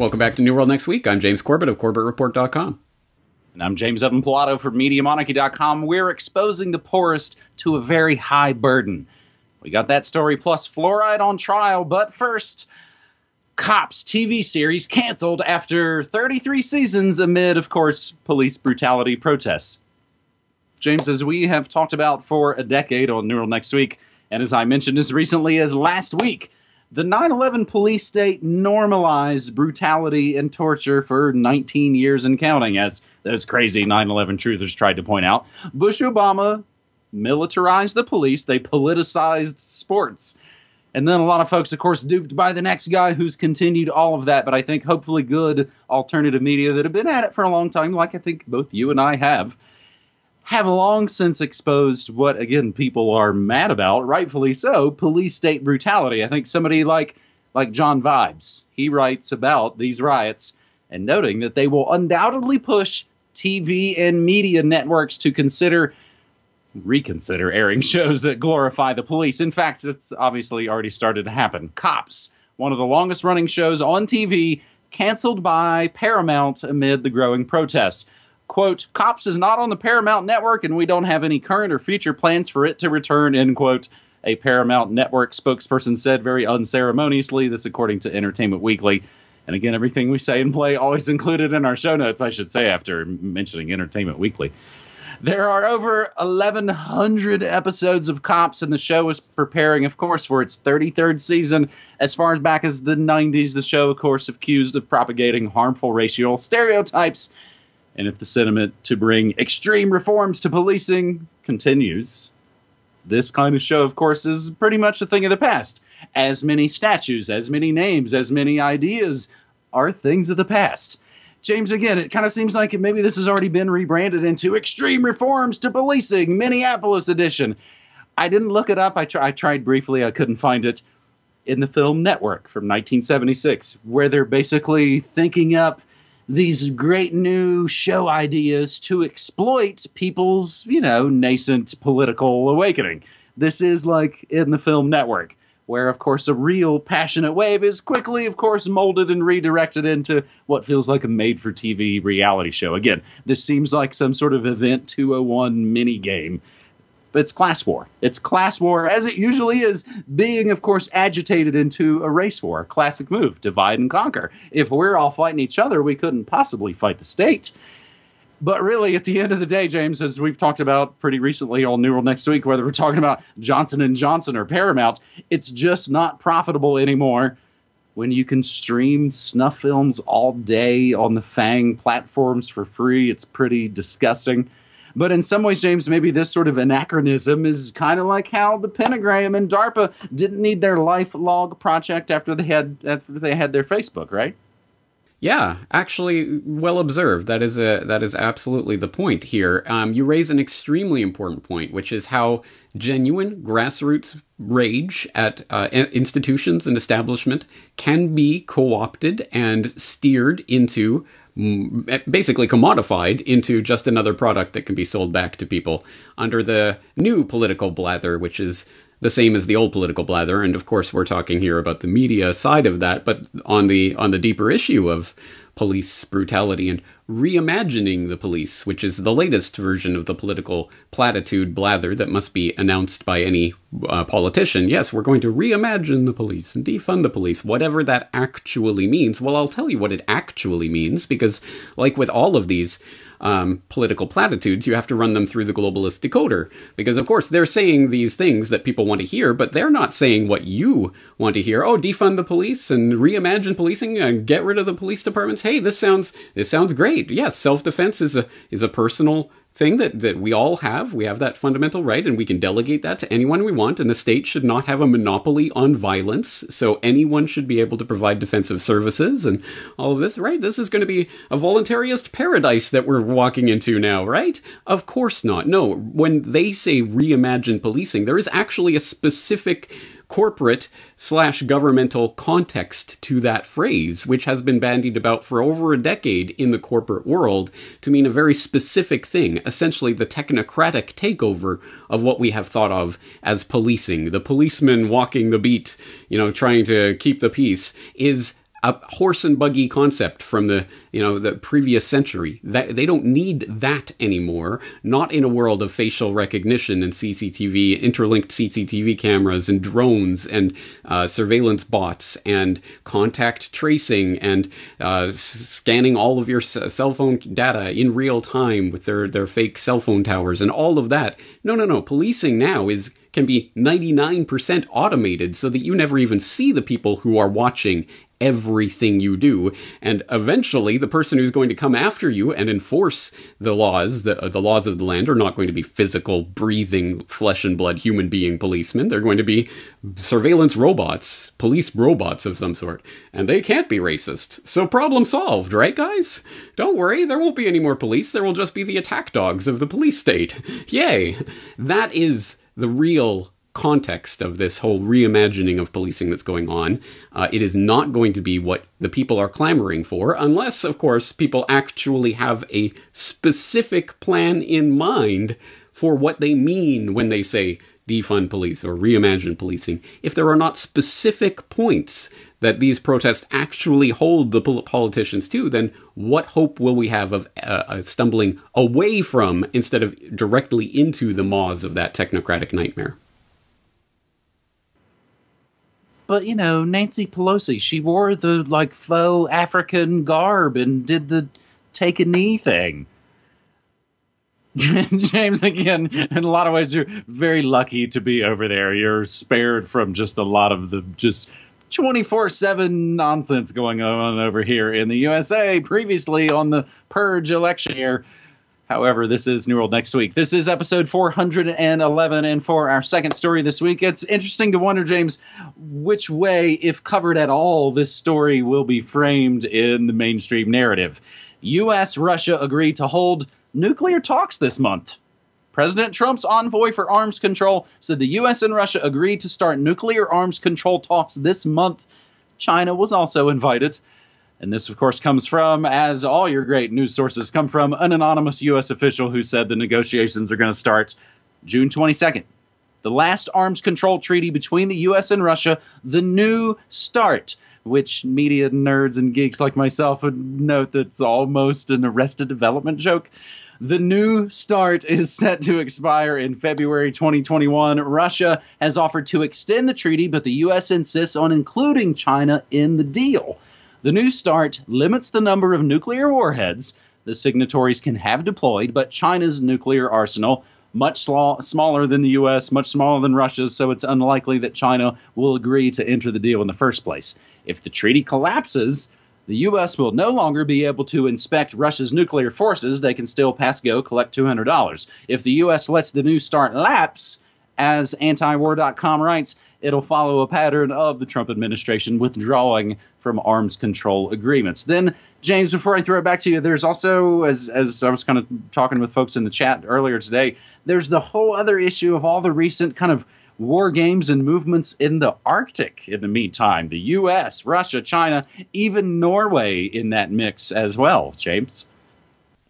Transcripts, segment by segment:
Welcome back to New World Next Week. I'm James Corbett of CorbettReport.com. And I'm James Evan Pilato from MediaMonarchy.com. We're exposing the poorest to a very high burden. We got that story plus fluoride on trial, but first, Cops TV series canceled after 33 seasons amid, of course, police brutality protests. James, as we have talked about for a decade on New World Next Week, and as I mentioned as recently as last week, the 9 11 police state normalized brutality and torture for 19 years and counting, as those crazy 9 11 truthers tried to point out. Bush Obama militarized the police, they politicized sports. And then a lot of folks, of course, duped by the next guy who's continued all of that. But I think hopefully good alternative media that have been at it for a long time, like I think both you and I have, have long since exposed what, again, people are mad about, rightfully so, police state brutality. I think somebody like like John Vibes, he writes about these riots and noting that they will undoubtedly push TV and media networks to consider reconsider airing shows that glorify the police. In fact, it's obviously already started to happen. Cops, one of the longest running shows on TV, canceled by Paramount amid the growing protests quote, Cops is not on the Paramount network and we don't have any current or future plans for it to return, end quote. A Paramount Network spokesperson said very unceremoniously, this according to Entertainment Weekly. And again, everything we say and play always included in our show notes, I should say, after mentioning Entertainment Weekly. There are over 1,100 episodes of Cops, and the show is preparing, of course, for its 33rd season. As far as back as the 90s, the show, of course, accused of propagating harmful racial stereotypes and if the sentiment to bring extreme reforms to policing continues, this kind of show, of course, is pretty much a thing of the past. As many statues, as many names, as many ideas are things of the past. James, again, it kind of seems like maybe this has already been rebranded into Extreme Reforms to Policing, Minneapolis Edition. I didn't look it up. I, tr- I tried briefly, I couldn't find it. In the film Network from 1976, where they're basically thinking up these great new show ideas to exploit people's, you know, nascent political awakening. This is like in the film Network, where, of course, a real passionate wave is quickly, of course, molded and redirected into what feels like a made for TV reality show. Again, this seems like some sort of Event 201 mini game it's class war. It's class war, as it usually is, being, of course, agitated into a race war. Classic move divide and conquer. If we're all fighting each other, we couldn't possibly fight the state. But really, at the end of the day, James, as we've talked about pretty recently on New World Next Week, whether we're talking about Johnson and Johnson or Paramount, it's just not profitable anymore when you can stream snuff films all day on the FAANG platforms for free. It's pretty disgusting. But in some ways, James, maybe this sort of anachronism is kind of like how the Pentagram and DARPA didn't need their life log project after they had after they had their Facebook, right? Yeah, actually, well observed. That is a that is absolutely the point here. Um, you raise an extremely important point, which is how genuine grassroots rage at uh, institutions and establishment can be co-opted and steered into Eh, basically commodified into just another product that can be sold back to people under the new political blather, which is the same as the old political blather. And of course, we're talking here about the media side of that, but on the on the deeper issue of police brutality and reimagining the police, which is the latest version of the political platitude blather that must be announced by any uh, politician. Yes, we're going to reimagine the police and defund the police, whatever that actually means. Well, I'll tell you what it actually means, because, like with all of these, um, political platitudes, you have to run them through the globalist decoder. Because, of course, they're saying these things that people want to hear, but they're not saying what you want to hear. Oh, defund the police and reimagine policing and get rid of the police departments. Hey, this sounds this sounds great. Yes, self defense is a is a personal thing that, that we all have. We have that fundamental right, and we can delegate that to anyone we want. And the state should not have a monopoly on violence. So anyone should be able to provide defensive services and all of this, right? This is going to be a voluntarist paradise that we're walking into now, right? Of course not. No, when they say reimagine policing, there is actually a specific corporate slash governmental context to that phrase, which has been bandied about for over a decade in the corporate world to mean a very specific thing, essentially the technocratic takeover of what we have thought of as policing. The policeman walking the beat, you know, trying to keep the peace, is a horse and buggy concept from the you know the previous century. That they don't need that anymore. Not in a world of facial recognition and CCTV, interlinked CCTV cameras and drones and uh, surveillance bots and contact tracing and uh, scanning all of your cell phone data in real time with their their fake cell phone towers and all of that. No, no, no. Policing now is can be 99% automated so that you never even see the people who are watching everything you do. And eventually, the person who's going to come after you and enforce the laws, the, uh, the laws of the land, are not going to be physical, breathing, flesh and blood human being policemen. They're going to be surveillance robots, police robots of some sort. And they can't be racist. So, problem solved, right, guys? Don't worry, there won't be any more police. There will just be the attack dogs of the police state. Yay! That is the real context of this whole reimagining of policing that's going on. Uh, it is not going to be what the people are clamoring for, unless, of course, people actually have a specific plan in mind for what they mean when they say defund police or reimagine policing. If there are not specific points that these protests actually hold the politicians to, then what hope will we have of uh, uh, stumbling away from instead of directly into the maws of that technocratic nightmare? But you know, Nancy Pelosi, she wore the like faux African garb and did the take a knee thing. James, again, in a lot of ways, you're very lucky to be over there. You're spared from just a lot of the just 24 7 nonsense going on over here in the USA. Previously on the Purge election year, However, this is New World next week. This is episode 411, and for our second story this week, it's interesting to wonder, James, which way, if covered at all, this story will be framed in the mainstream narrative. U.S. Russia agree to hold nuclear talks this month. President Trump's envoy for arms control said the U.S. and Russia agreed to start nuclear arms control talks this month. China was also invited. And this, of course, comes from, as all your great news sources come from, an anonymous U.S. official who said the negotiations are going to start June 22nd. The last arms control treaty between the U.S. and Russia, the New START, which media nerds and geeks like myself would note that's almost an arrested development joke. The New START is set to expire in February 2021. Russia has offered to extend the treaty, but the U.S. insists on including China in the deal. The New START limits the number of nuclear warheads the signatories can have deployed, but China's nuclear arsenal much smaller than the U.S., much smaller than Russia's, so it's unlikely that China will agree to enter the deal in the first place. If the treaty collapses, the U.S. will no longer be able to inspect Russia's nuclear forces. They can still pass go, collect $200. If the U.S. lets the New START lapse, as antiwar.com writes, it'll follow a pattern of the Trump administration withdrawing from arms control agreements. Then, James, before I throw it back to you, there's also, as, as I was kind of talking with folks in the chat earlier today, there's the whole other issue of all the recent kind of war games and movements in the Arctic in the meantime. The U.S., Russia, China, even Norway in that mix as well, James.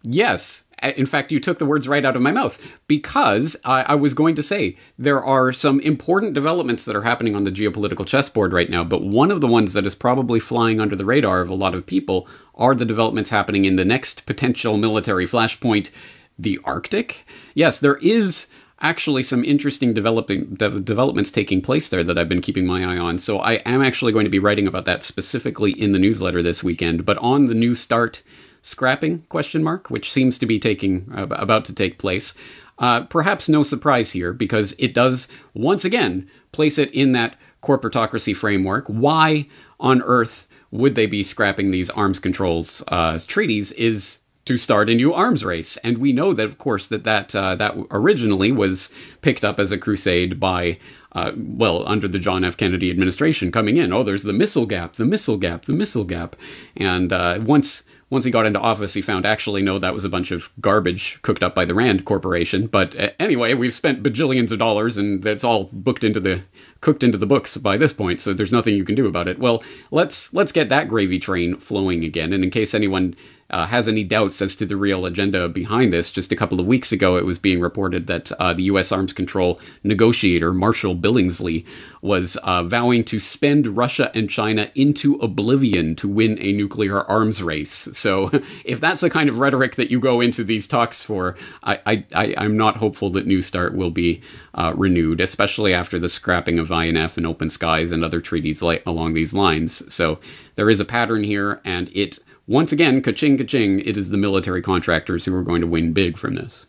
Yes, in fact, you took the words right out of my mouth because I, I, was going to say there are some important developments that are happening on the geopolitical chessboard right now, but one of the ones that is probably flying under the radar of a lot of people are the developments happening in the next potential military flashpoint, the Arctic. Yes, there is actually some interesting developing de- developments taking place there that I've been keeping my eye on. So I am actually going to be writing about that specifically in the newsletter this weekend. But on the new start scrapping question mark, which seems to be taking about to take place. Uh, perhaps no surprise here because it does once again place it in that corporatocracy framework. Why on earth would they be scrapping these arms controls uh, treaties? Is to start a new arms race, and we know that, of course, that that uh, that originally was picked up as a crusade by uh, well, under the John F. Kennedy administration coming in. Oh, there's the missile gap, the missile gap, the missile gap. And uh, once once he got into office, he found actually no, that was a bunch of garbage cooked up by the Rand Corporation. But uh, anyway, we've spent bajillions of dollars, and that's all booked into the cooked into the books by this point. So there's nothing you can do about it. Well, let's let's get that gravy train flowing again. And in case anyone uh, has any doubts as to the real agenda behind this. Just a couple of weeks ago, it was being reported that uh, the U.S. arms control negotiator, Marshall Billingslea, was uh, vowing to spend Russia and China into oblivion to win a nuclear arms race. So, if that's the kind of rhetoric that you go into these talks for, I, am not hopeful that New START will be uh, renewed, especially after the scrapping of INF and Open Skies and other treaties along these lines. So, there is a pattern here, and it once again, ka-ching, ka-ching, it is the military contractors who are going to win big from this.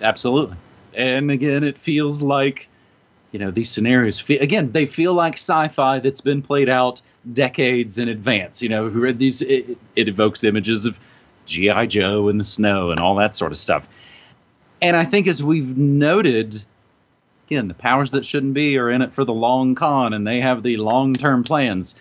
Absolutely. And again, it feels like, you know, these scenarios, again, they feel like sci-fi that's been played out decades in advance. You know, these, it, it evokes images of G.I. Joe in the snow and all that sort of stuff. And I think as we've noted, again, the powers that shouldn't be are in it for the long con and they have the long term plans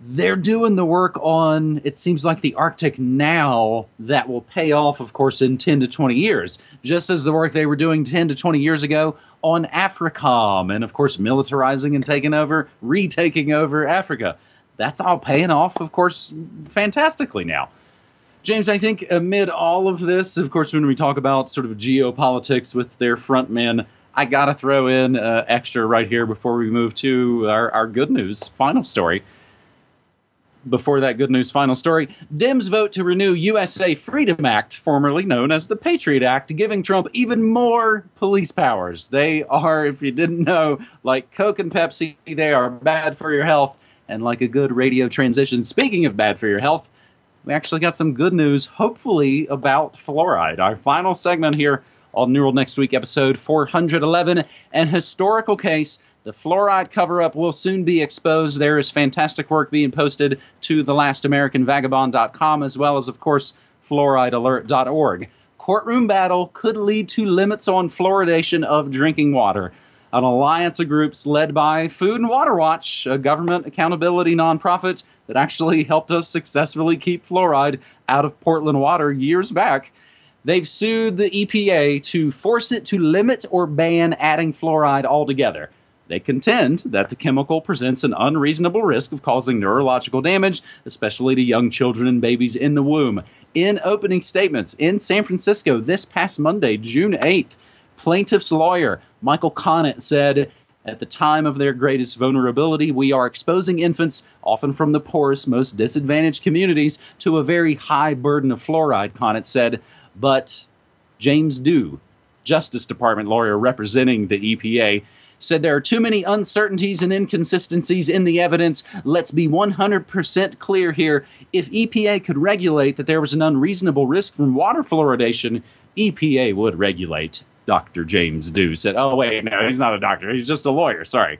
they're doing the work on it seems like the arctic now that will pay off of course in 10 to 20 years just as the work they were doing 10 to 20 years ago on africom and of course militarizing and taking over retaking over africa. That's all paying off of course fantastically now. James i think amid all of this of course when we talk about sort of geopolitics with their front men i gotta throw in uh, extra right here before we move to our, our good news final story before that good news final story, Dems vote to renew USA Freedom Act, formerly known as the Patriot Act, giving Trump even more police powers. They are, if you didn't know, like Coke and Pepsi, they are bad for your health. And like a good radio transition, speaking of bad for your health, we actually got some good news, hopefully, about fluoride. Our final segment here on New World Next Week, episode 411, an historical case the fluoride cover up will soon be exposed. There is fantastic work being posted to thelastamericanvagabond.com as well as, of course, fluoridealert.org. Courtroom battle could lead to limits on fluoridation of drinking water. An alliance of groups led by Food and Water Watch, a government accountability nonprofit that actually helped us successfully keep fluoride out of Portland water years back. They've sued the EPA to force it to limit or ban adding fluoride altogether. They contend that the chemical presents an unreasonable risk of causing neurological damage, especially to young children and babies in the womb. In opening statements in San Francisco this past Monday, June 8th, plaintiff's lawyer Michael Connett said, at the time of their greatest vulnerability, we are exposing infants, often from the poorest, most disadvantaged communities, to a very high burden of fluoride, Connett said. But James Dew, Justice Department lawyer representing the EPA, said there are too many uncertainties and inconsistencies in the evidence. Let's be 100% clear here. If EPA could regulate that there was an unreasonable risk from water fluoridation, EPA would regulate. Dr. James Dew said, Oh, wait, no, he's not a doctor. He's just a lawyer. Sorry.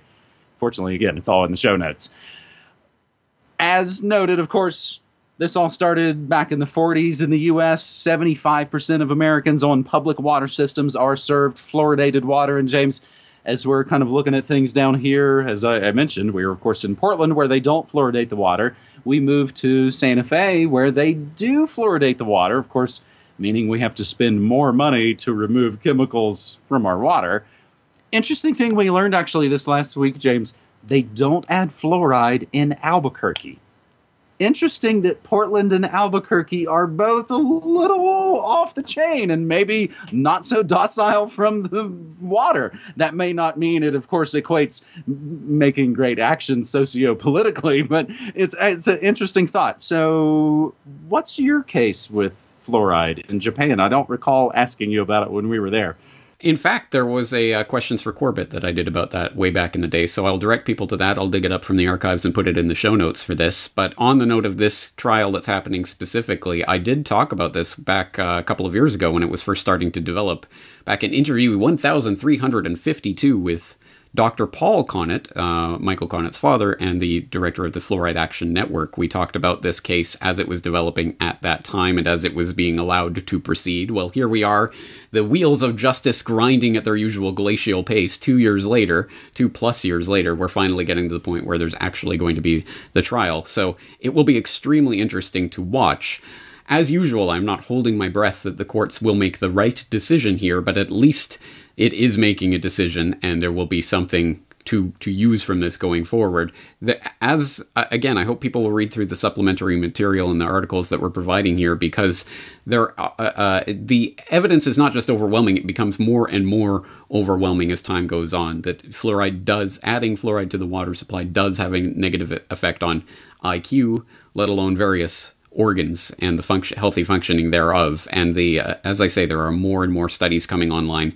Fortunately, again, it's all in the show notes. As noted, of course, this all started back in the 40s in the US. 75% of Americans on public water systems are served fluoridated water. And James, as we're kind of looking at things down here, as I, I mentioned, we are of course in Portland where they don't fluoridate the water. We moved to Santa Fe where they do fluoridate the water, of course, meaning we have to spend more money to remove chemicals from our water. Interesting thing we learned actually this last week, James, they don't add fluoride in Albuquerque interesting that Portland and Albuquerque are both a little off the chain and maybe not so docile from the water. That may not mean it, of course, equates making great action socio-politically, but it's it's an interesting thought. So, what's your case with fluoride in Japan? I don't recall asking you about it when we were there. In fact, there was a uh, questions for Corbett that I did about that way back in the day, so I'll direct people to that. I'll dig it up from the archives and put it in the show notes for this. But on the note of this trial that's happening specifically, I did talk about this back uh, a couple of years ago when it was first starting to develop. Back in interview 1352 with Dr. Paul Connett, uh, Michael Connett's father, and the director of the Fluoride Action Network. We talked about this case as it was developing at that time and as it was being allowed to proceed. Well, here we are, the wheels of justice grinding at their usual glacial pace. Two years later, two plus years later, we're finally getting to the point where there's actually going to be the trial. So it will be extremely interesting to watch. As usual, I'm not holding my breath that the courts will make the right decision here, but at least it is making a decision and there will be something to to use from this going forward. The, as uh, again, I hope people will read through the supplementary material and the articles that we're providing here because there uh, uh, the evidence is not just overwhelming; it becomes more and more overwhelming as time goes on. That fluoride does adding fluoride to the water supply does have a negative effect on IQ, let alone various organs and the function, healthy functioning thereof. And the uh, as I say, there are more and more studies coming online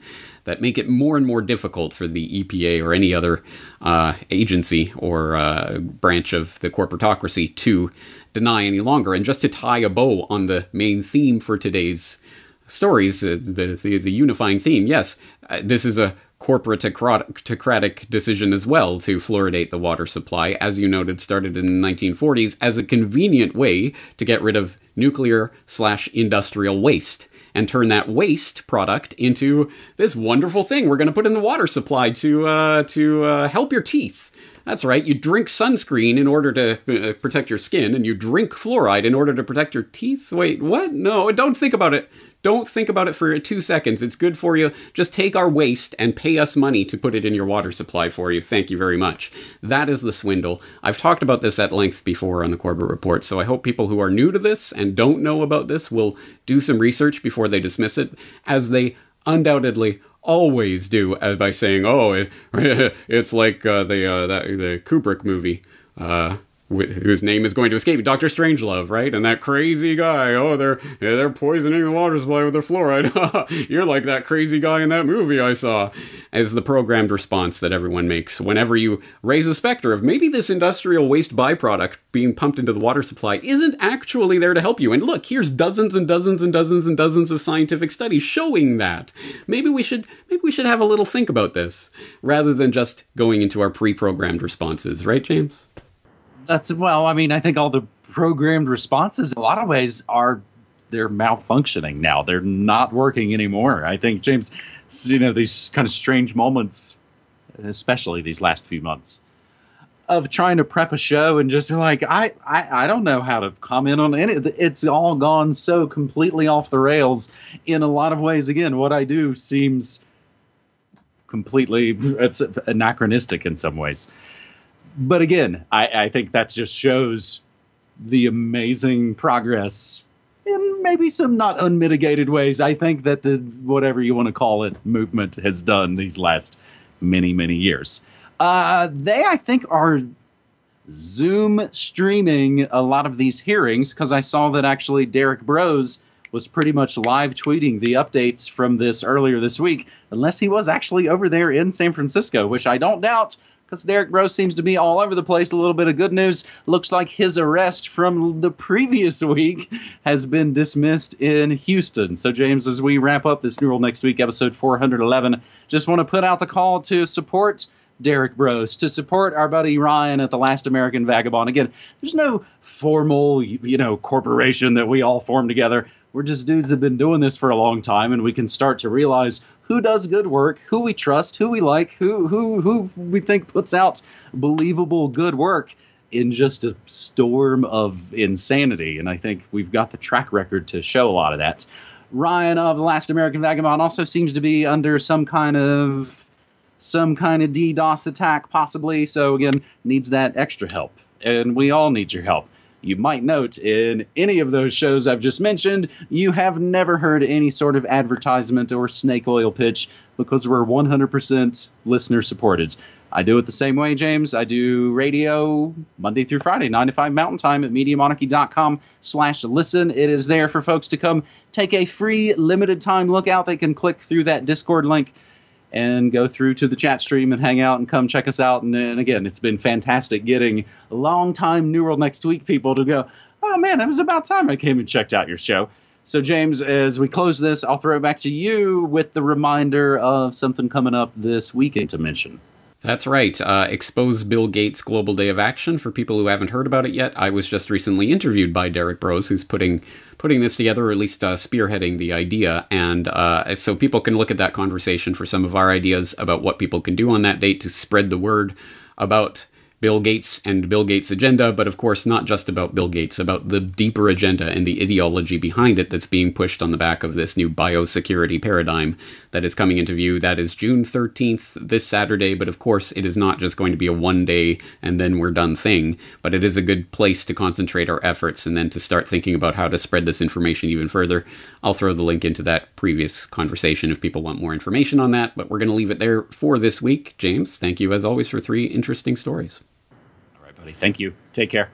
that make it more and more difficult for the EPA or any other uh, agency or uh, branch of the corporatocracy to deny any longer. And just to tie a bow on the main theme for today's stories, uh, the, the, the unifying theme, yes, uh, this is a corporatocratic decision as well to fluoridate the water supply, as you noted, started in the 1940s as a convenient way to get rid of nuclear slash industrial waste and turn that waste product into this wonderful thing we're going to put in the water supply to uh, to uh, help your teeth. That's right. You drink sunscreen in order to uh, protect your skin, and you drink fluoride in order to protect your teeth. Wait, what? No, don't think about it. Don't think about it for two seconds. It's good for you. Just take our waste and pay us money to put it in your water supply for you. Thank you very much. That is the swindle. I've talked about this at length before on the Corbett Report, so I hope people who are new to this and don't know about this will do some research before they dismiss it, as they undoubtedly always do uh, by saying, "Oh, it, it's like uh, the uh, that, the Kubrick movie." Uh, whose name is going to escape me, Doctor Strangelove, right? And that crazy guy. Oh, they're they're poisoning the water supply with their fluoride. You're like that crazy guy in that movie I saw. As the programmed response that everyone makes whenever you raise the specter of maybe this industrial waste byproduct being pumped into the water supply isn't actually there to help you. And look, here's dozens and dozens and dozens and dozens of scientific studies showing that. Maybe we should maybe we should have a little think about this rather than just going into our pre-programmed responses, right, James? That's well, I mean, I think all the programmed responses a lot of ways are they're malfunctioning now. They're not working anymore. I think James, you know, these kind of strange moments, especially these last few months, of trying to prep a show and just like I, I I don't know how to comment on any. It's all gone so completely off the rails in a lot of ways. Again, what I do seems completely it's anachronistic in some ways but again, I, I think that just shows the amazing progress in maybe some not unmitigated ways. I think that the whatever you want to call it movement has done these last many many years. Uh, they I think are Zoom streaming a lot of these hearings because I saw that actually Derrick Broze was pretty much live tweeting the updates from this earlier this week, unless he was actually over there in San Francisco, which I don't doubt because Derrick Broze seems to be all over the place. A little bit of good news. Looks like his arrest from the previous week has been dismissed in Houston. So, James, as we wrap up this New World Next Week, episode 411, just want to put out the call to support Derrick Broze, to support our buddy Ryan at the Last American Vagabond. Again, there's no formal, you know, corporation that we all form together. We're just dudes that have been doing this for a long time, and we can start to realize who does good work, who we trust, who we like, who who who we think puts out believable good work in just a storm of insanity. And I think we've got the track record to show a lot of that. Ryan of the Last American Vagabond also seems to be under some kind of some kind of DDoS attack, possibly. So again, needs that extra help, and we all need your help. You might note in any of those shows I've just mentioned, you have never heard any sort of advertisement or snake oil pitch because we're 100% listener supported. I do it the same way, James. I do radio Monday through Friday, 9 to 5 Mountain Time at MediaMonarchy.com slash listen. It is there for folks to come take a free limited time look out. They can click through that Discord link and go through to the chat stream and hang out and come check us out. And, and again, it's been fantastic getting long-time New World Next Week people to go, oh man, it was about time I came and checked out your show. So, James, as we close this, I'll throw it back to you with the reminder of something coming up this weekend to mention. That's right. Uh, Expose Bill Gates Global Day of Action. For people who haven't heard about it yet, I was just recently interviewed by Derrick Broze, who's putting putting this together, or at least uh, spearheading the idea. And uh, so people can look at that conversation for some of our ideas about what people can do on that date to spread the word about Bill Gates and Bill Gates' agenda, but of course not just about Bill Gates, about the deeper agenda and the ideology behind it that's being pushed on the back of this new biosecurity paradigm that is coming into view. That is June 13th, this Saturday, but of course, it is not just going to be a one day and then we're done thing, but it is a good place to concentrate our efforts and then to start thinking about how to spread this information even further. I'll throw the link into that previous conversation if people want more information on that, but we're going to leave it there for this week. James, thank you as always for three interesting stories. Buddy. Thank you. Take care.